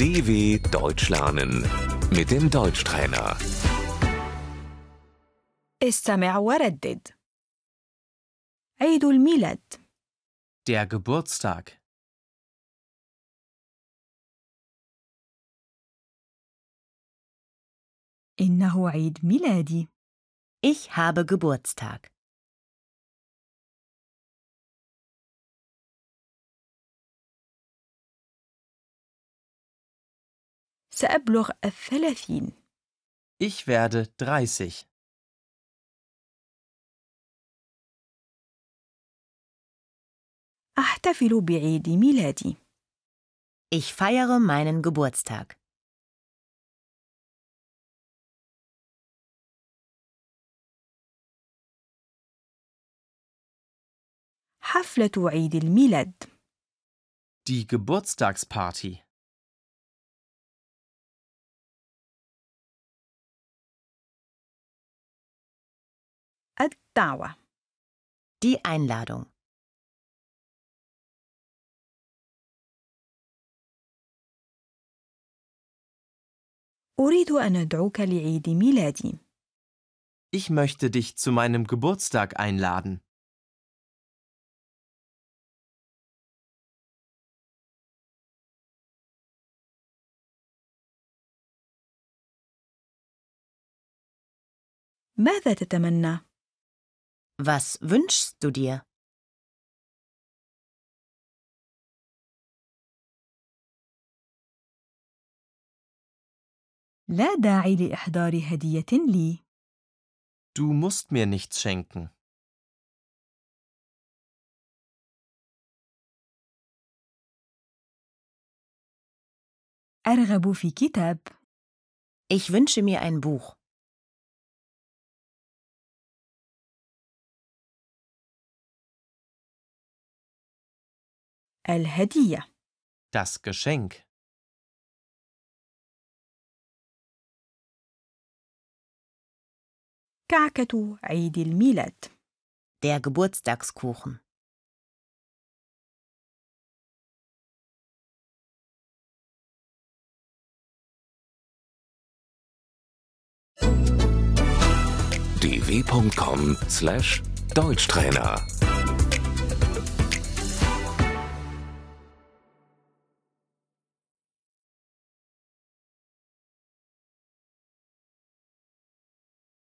DW Deutsch lernen mit dem Deutschtrainer. استمع وردد عيد الميلاد Der Geburtstag. إنه عيد ميلادي Ich habe Geburtstag. سأبلغ الثلاثين Ich werde 30. أحتفل بعيد ميلادي Ich feiere meinen Geburtstag. حفلة عيد الميلاد Die Geburtstagsparty. الدعوة Die Einladung. أريد أن أدعوك لعيد ميلادي Ich möchte dich zu meinem Geburtstag einladen. ماذا تتمنى؟ Was wünschst du dir? لا داعي لإحضار هدية لي Du musst mir nichts schenken. أرغب في كتاب Ich wünsche mir ein Buch. الهدية Das Geschenk. كعكة عيد الميلاد Der Geburtstagskuchen. dw.com/deutschtrainer